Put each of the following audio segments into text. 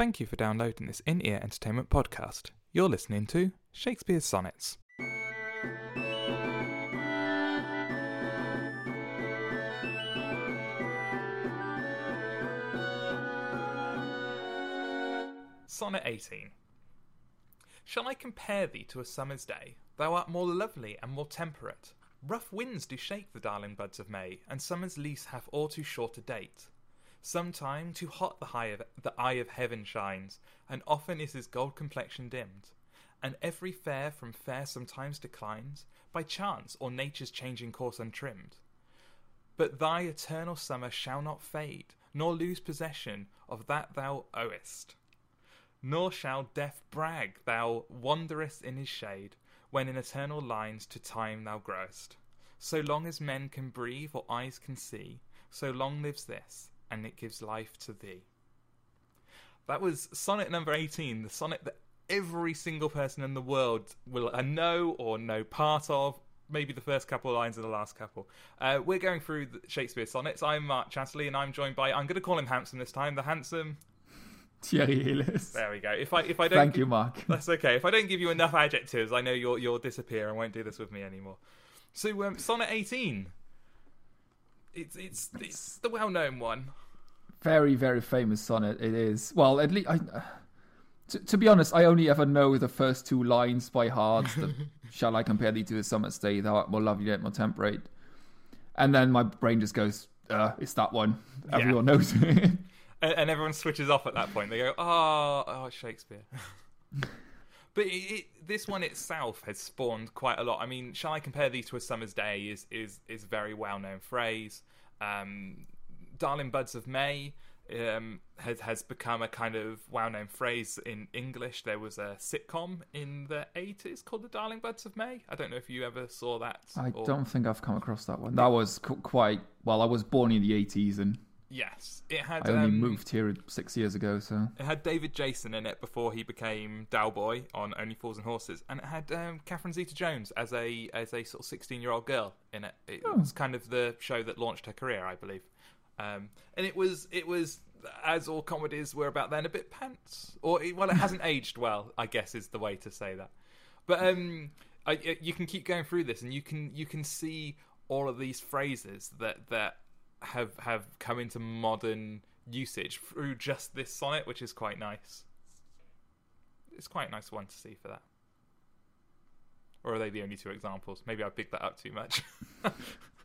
Thank you for downloading this in ear entertainment podcast. You're listening to Shakespeare's Sonnets. Sonnet 18. Shall I compare thee to a summer's day? Thou art more lovely and more temperate. Rough winds do shake the darling buds of May, and summer's lease hath all too short a date. Sometime too hot the, of, the eye of heaven shines, and often is his gold complexion dimmed. And every fair from fair sometimes declines, by chance or nature's changing course untrimmed. But thy eternal summer shall not fade, nor lose possession of that thou owest. Nor shall death brag thou wanderest in his shade, when in eternal lines to time thou growest. So long as men can breathe or eyes can see, so long lives this, and it gives life to thee. That was sonnet number 18, the sonnet that every single person in the world will know or know part of. Maybe the first couple of lines of the last couple. Uh, we're going through the Shakespeare sonnets. I'm Mark Chatterley, and I'm joined by I'm going to call him handsome this time. The handsome Thierry Hillis. There we go. If I if I don't Thank give- you, Mark. That's okay. If I don't give you enough adjectives, I know you'll you'll disappear and won't do this with me anymore. So um, sonnet 18. It's it's it's the well-known one. Very, very famous sonnet. It is. Well, at least I. To, to be honest, I only ever know the first two lines by heart. The, Shall I compare thee to a summer's day? Thou art more lovely yet more temperate. And then my brain just goes, uh, "It's that one." Everyone knows it. and, and everyone switches off at that point. They go, "Oh, oh Shakespeare." but it, it, this one itself has spawned quite a lot. I mean, "Shall I compare thee to a summer's day?" is is is a very well known phrase. Um, "Darling buds of May." Um, has has become a kind of well known phrase in English. There was a sitcom in the eighties called "The Darling Buds of May." I don't know if you ever saw that. I or- don't think I've come across that one. That was qu- quite. Well, I was born in the '80s, and Yes, it had. I only um, moved here six years ago. So It had David Jason in it before he became Del Boy on Only Fools and Horses, and it had um, Catherine Zeta-Jones as a as a sort of sixteen-year-old girl in it. It Oh. was kind of the show that launched her career, I believe. Um, and it was it was as all comedies were about then a bit pants, or well, it hasn't aged well. I guess is the way to say that. But um, I, I- you can keep going through this, and you can you can see all of these phrases that that have have come into modern usage through just this sonnet, which is quite nice. It's quite a nice one to see for that. Or are they the only two examples? Maybe I picked that up too much.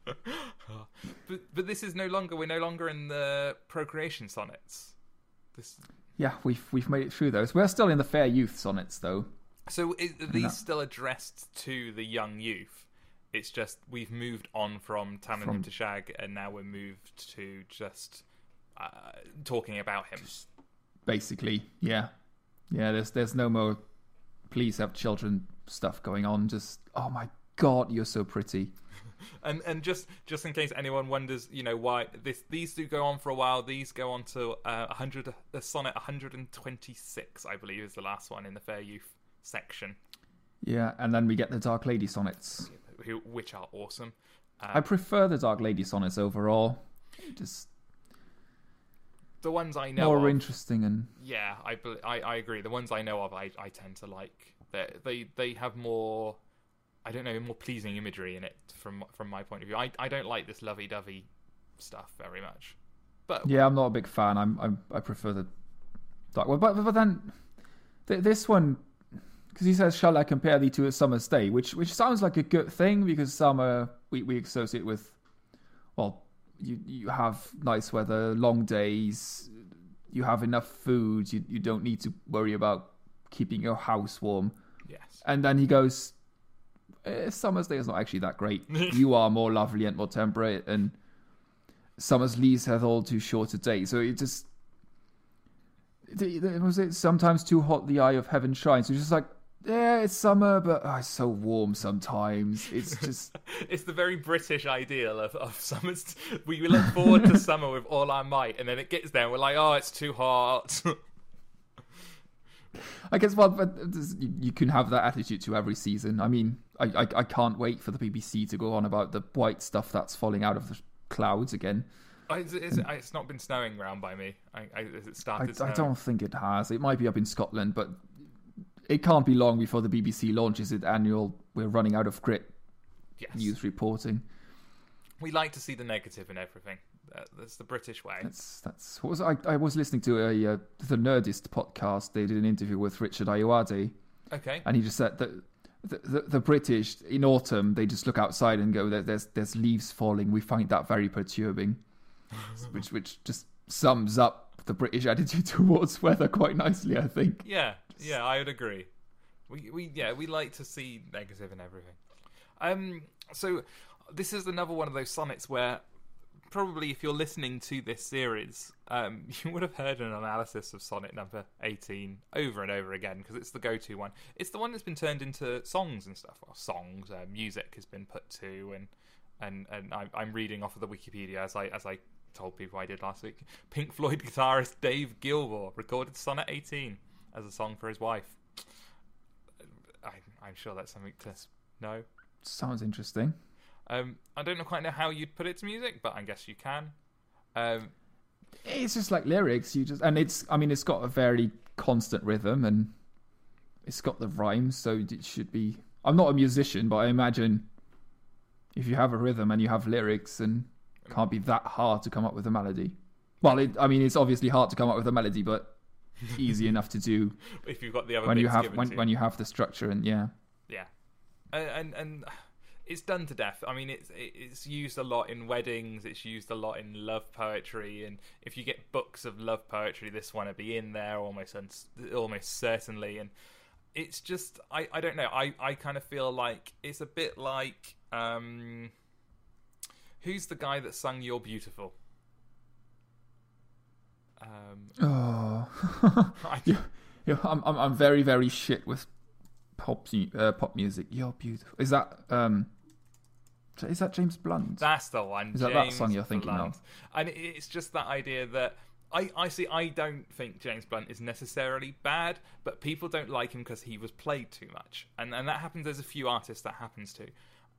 but but this is no longer we're no longer in the procreation sonnets. This yeah, we've we've made it through those. We're still in the fair youth sonnets, though. so are these still addressed to the young youth? It's just we've moved on from him From- to shag, and now we're moved to just uh, talking about him. basically. Yeah, yeah. There's there's no more. Please have children stuff going on. Just oh my god, you're so pretty. And and just just in case anyone wonders, you know why this these do go on for a while. These go on to uh, 100 uh, sonnet 126, I believe, is the last one in the fair youth section, Yeah, and then we get the Dark Lady sonnets. who, which are awesome. Uh, I prefer the Dark Lady sonnets overall. Just the ones I know more of, interesting and yeah, I, I I agree. The ones I know of, I I tend to like. They they they have more. I don't know, more pleasing imagery in it from from my point of view. I I don't like this lovey dovey stuff very much. But yeah, I'm not a big fan. I'm, I'm I prefer the Dark one, but but then th- this one because he says, "Shall I compare thee to a summer's day?" Which which sounds like a good thing because summer we, we associate with, well, you you have nice weather, long days, you have enough food, you you don't need to worry about keeping your house warm. yes, And then he goes, eh, "Summer's day is not actually that great. you are more lovely and more temperate, and summer's lease hath all too short a day." So it just. Was it sometimes too hot the eye of heaven shines? It's just like, yeah, it's summer, but oh, it's so warm sometimes. It's just, it's the very British ideal of, of summer. We look forward to summer with all our might, and then it gets there, and we're like, oh, it's too hot. I guess, well, but you you can have that attitude to every season. I mean, I, I, I can't wait for the BBC to go on about the white stuff that's falling out of the clouds again. Oh, is it, is it, it's not been snowing round by me. I, I, it started I snowing? don't think it has. It might be up in Scotland, but it can't be long before the BBC launches its annual "We're running out of grit" Yes. news reporting. We like to see the negative in everything. Uh, that's the British way. That's that's what was I, I was listening to a uh, the Nerdist podcast. They did an interview with Richard Ayoade, Okay. and he just said that the, the, the British in autumn they just look outside and go, "There- "There's there's leaves falling." We find that very perturbing, which which just sums up the British attitude towards weather quite nicely, I think. Yeah, yeah, I would agree. We we yeah, we like to see negative in everything. Um so this is another one of those sonnets where probably if you're listening to this series, um, you would have heard an analysis of sonnet number 18 over and over again because it's the go-to one. It's the one that's been turned into songs and stuff. Songs, uh, music has been put to, and and and I'm, I'm reading off of the Wikipedia as I as I told people I did last week. Pink Floyd guitarist Dave Gilmour recorded Sonnet 18 as a song for his wife. I, I'm sure that's something to know. Sounds interesting. Um, I don't know quite know how you'd put it to music, but I guess you can. Um, It's just like lyrics. You just and it's. I mean, it's got a very constant rhythm and it's got the rhymes, so it should be. I'm not a musician, but I imagine if you have a rhythm and you have lyrics, and it can't be that hard to come up with a melody. Well, it, I mean, it's obviously hard to come up with a melody, but easy enough to do if you've got the other when you have when, when you have the structure and yeah. Yeah, and, and and it's done to death. I mean, it's it's used a lot in weddings. It's used a lot in love poetry, and if you get books of love poetry, this one will be in there almost almost certainly. And it's just I I don't know. I I kind of feel like it's a bit like um, who's the guy that sung "You're Beautiful." Um, Oh, I, yeah, yeah. I'm, I'm I'm very very shit with pop uh, pop music. You're beautiful. Is that um? Is that James Blunt? That's the one. Is that that song you're thinking Blunt. of? And it's just that idea that I, I see. I don't think James Blunt is necessarily bad, but people don't like him because he was played too much, and and that happens. There's a few artists that happens to,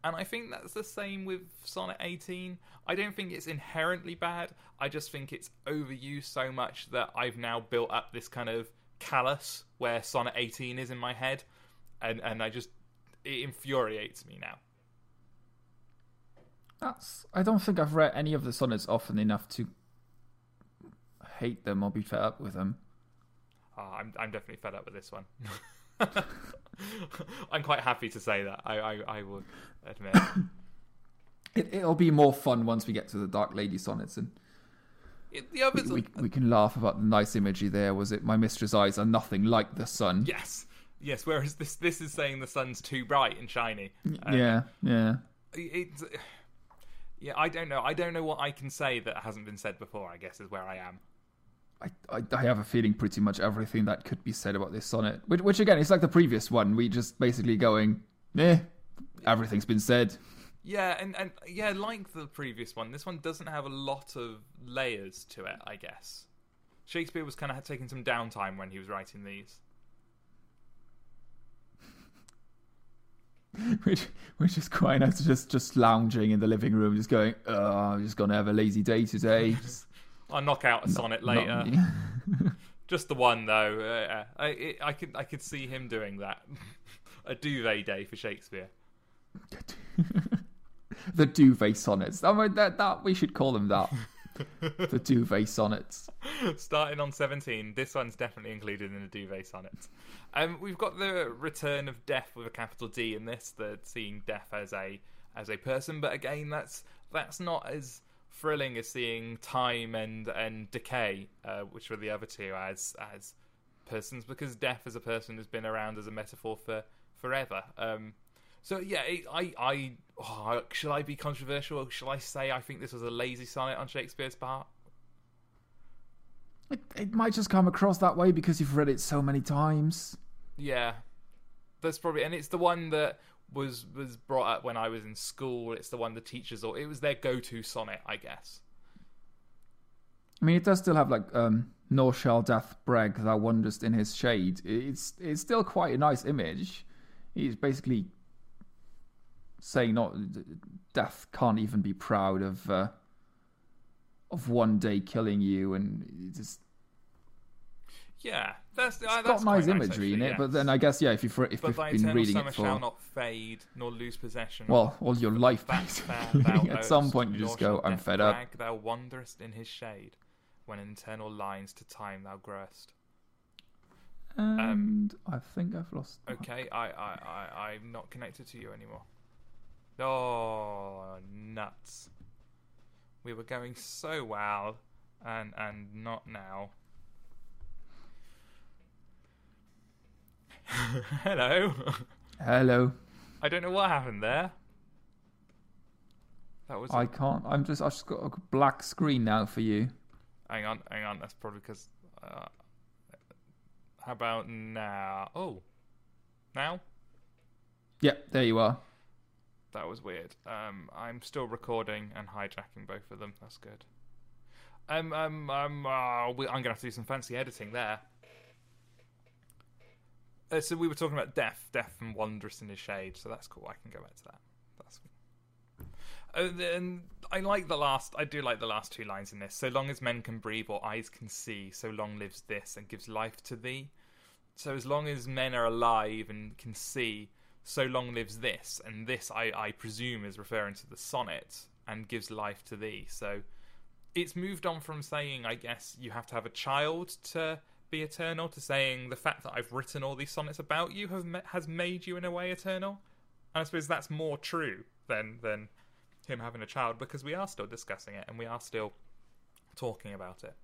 and I think that's the same with Sonnet 18. I don't think it's inherently bad. I just think it's overused so much that I've now built up this kind of callus where Sonnet 18 is in my head, and and I just it infuriates me now. That's. I don't think I've read any of the sonnets often enough to hate them or be fed up with them. Oh, I'm I'm definitely fed up with this one. I'm quite happy to say that. I I, I will admit. It, it'll be more fun once we get to the Dark Lady sonnets, and It- we, are, we can laugh about the nice imagery there. Was it my mistress' eyes are nothing like the sun? yes, yes. Whereas this this is saying the sun's too bright and shiny. Uh, yeah, yeah. It's yeah. I don't know. I don't know what I can say that hasn't been said before. I guess is where I am. I, I, I have a feeling pretty much everything that could be said about this sonnet, which, which again, it's like the previous one. We just basically going, eh, everything's been said. Yeah, and, and yeah, like the previous one, this one doesn't have a lot of layers to it, I guess. Shakespeare was kind of taking some downtime when he was writing these. which which is quite nice. Just just lounging in the living room, just going, oh, I'm just gonna have a lazy day today. Just I'll knock out a sonnet not- later. Just the one though. Uh, I it, I could I could see him doing that. a duvet day for Shakespeare. the duvet sonnets. I mean, that that we should call them that. the duvet sonnets. Starting on 17, this one's definitely included in the duvet sonnet. Um, we've got the return of death with a capital D in this, the seeing death as a as a person, but again, that's that's not as thrilling as seeing time and and decay, uh, which were the other two as as persons, because death as a person has been around as a metaphor for forever. Um, so yeah, it, I I oh, shall I be controversial? Or shall I say I think this was a lazy sonnet on Shakespeare's part? It, it might just come across that way because you've read it so many times. Yeah, that's probably, and it's the one that was was brought up when I was in school. It's the one the teachers or it was their go-to sonnet, I guess. I mean, it does still have like um, "Nor shall death brag thou wanderest in his shade." It's it's still quite a nice image. He's basically saying not death can't even be proud of uh, of one day killing you, and it just Yeah, that's it's uh, got that's nice quite imagery in actually, it. But then I guess yeah, if you've if But you've been reading it for shall not fade, nor lose possession. well all your life, basically. at some point you just go, I'm fed up. Thou wanderest in his shade, when in eternal lines to time thou growest. And I think I've lost. Okay, I, I, I, I'm not connected to you anymore. Oh, nuts. We were going so well, and and not now. Hello. Hello. I don't know what happened there. That was. I can't. I'm just. I've just got a black screen now for you. Hang on, hang on. That's probably because. Uh, how about now? Oh, now Yep, there you are. That was weird. Um, I'm still recording and hijacking both of them. That's good. Um, um, um. Uh, we, I'm gonna have to do some fancy editing there. Uh, so we were talking about death, death and wondrous in his shade. So that's cool. I can go back to that. That's. Uh, then I like the last. I do like the last two lines in this. So long as men can breathe or eyes can see, so long lives this and gives life to thee. So as long as men are alive and can see, so long lives this. And this, I, I presume, is referring to the sonnet and gives life to thee. So it's moved on from saying, I guess, you have to have a child to be eternal, to saying the fact that I've written all these sonnets about you have has made you in a way eternal. And I suppose that's more true than than him having a child because we are still discussing it and we are still talking about it.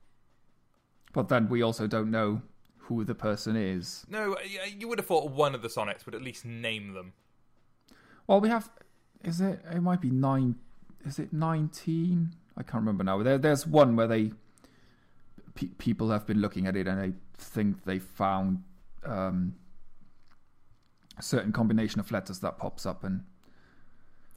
But then we also don't know who the person is. No, you would have thought one of the sonnets would at least name them. Well, we have. Is it? It might be nine. Is it nineteen? I can't remember now. There, there's one where they pe- people have been looking at it and they think they found um, a certain combination of letters that pops up and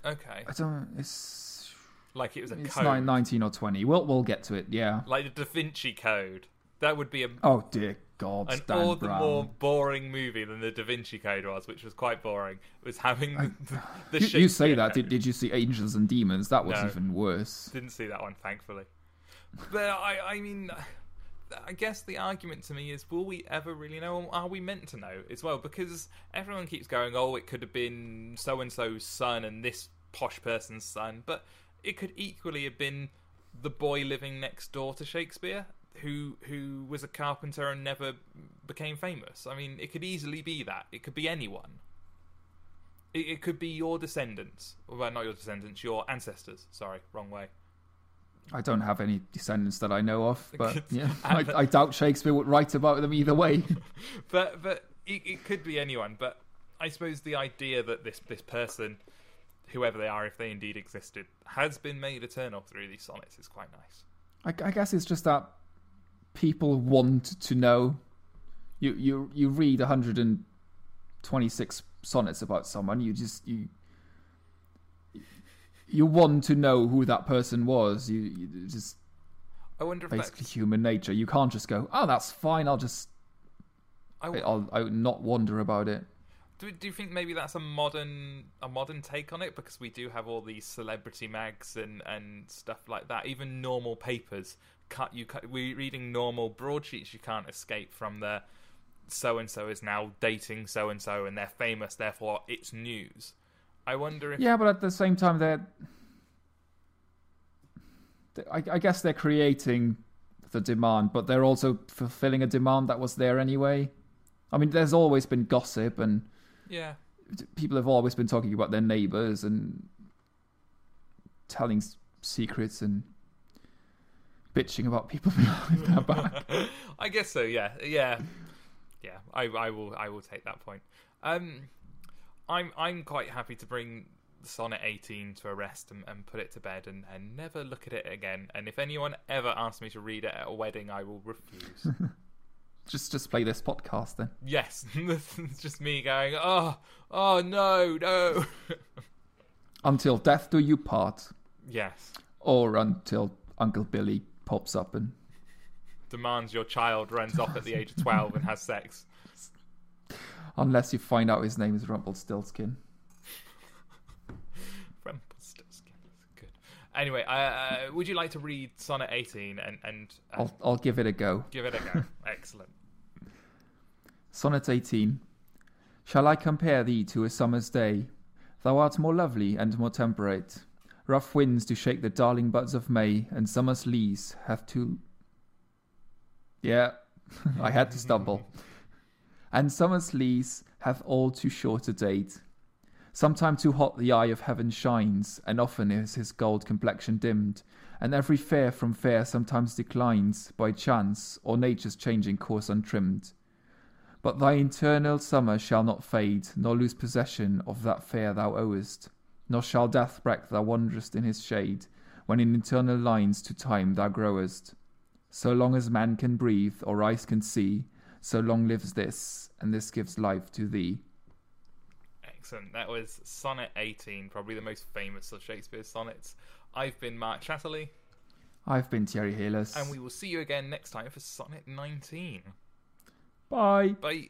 Okay, I don't. It's like it was a it's code, nine, 19 or twenty. We'll we'll get to it. Yeah. like the Da Vinci Code. That would be a Oh dear God, an Stan all the more boring movie than the Da Vinci Code was, which was quite boring. Was having the, the, You, you say that. Did, did you see Angels and Demons? That was No. even worse. Didn't see that one, thankfully. But I, I mean, I guess the argument to me is: Will we ever really know? Are we meant to know as well? Because everyone keeps going, "Oh, it could have been so and so's son and this posh person's son," but it could equally have been the boy living next door to Shakespeare. Who who was a carpenter and never became famous? I mean, it could easily be that. It could be anyone. It, it could be your descendants. Well, not your descendants, your ancestors. Sorry, wrong way. I don't have any descendants that I know of, but yeah, I, I doubt Shakespeare would write about them either way. but but it, it could be anyone. But I suppose the idea that this this person, whoever they are, if they indeed existed, has been made eternal through these sonnets is quite nice. I, I guess it's just that people want to know. You you you read 126 sonnets about someone. You just you you want to know who that person was. You, you just I wonder if basically that's. human nature. You can't just go, oh, that's fine. I'll just I, w- I'll I'll not wonder about it. do, do you think maybe that's a modern a modern take on it because we do have all these celebrity mags and and stuff like that. Even normal papers cut you cut. We reading normal broadsheets. You can't escape from the so and so is now dating so and so and they're famous. Therefore, it's news. I wonder if Yeah, but at the same time, they're. I, I guess they're creating the demand, but they're also fulfilling a demand that was there anyway. I mean, there's always been gossip, and yeah. people have always been talking about their neighbors and telling secrets and bitching about people behind their back. I guess so. Yeah, yeah, yeah. I, I will. I will take that point. Um, I'm I'm quite happy to bring Sonnet 18 to a rest and, and put it to bed and, and never look at it again. And if anyone ever asks me to read it at a wedding, I will refuse. Just, just play this podcast then. yes, it's just me going, oh, oh no, no. Until death do you part, yes, or until Uncle Billy pops up and demands your child runs off at the age of 12 and has sex. unless you find out his name is Rumpelstiltskin. Rumpelstiltskin. Good. Anyway, uh, uh, would you like to read Sonnet 18 and, and uh, I'll I'll give it a go. give it a go? Excellent. Sonnet 18. Shall I compare thee to a summer's day? Thou art more lovely and more temperate. Rough winds do shake the darling buds of May, and summer's lease hath to. Yeah, I had to stumble. and summer's lease hath all too short a date. Sometime too hot the eye of heaven shines, and often is his gold complexion dimmed, and every fair from fair sometimes declines, by chance, or nature's changing course untrimmed. But thy eternal summer shall not fade, nor lose possession of that fair thou owest, nor shall death wreck thou wanderest in his shade, when in eternal lines to time thou growest. So long as man can breathe, or eyes can see, so long lives this, and this gives life to thee. Excellent. That was Sonnet 18, probably the most famous of Shakespeare's sonnets. I've been Mark Chatterley, I've been Thierry Halas. and we will see you again next time for Sonnet 19. Bye. Bye.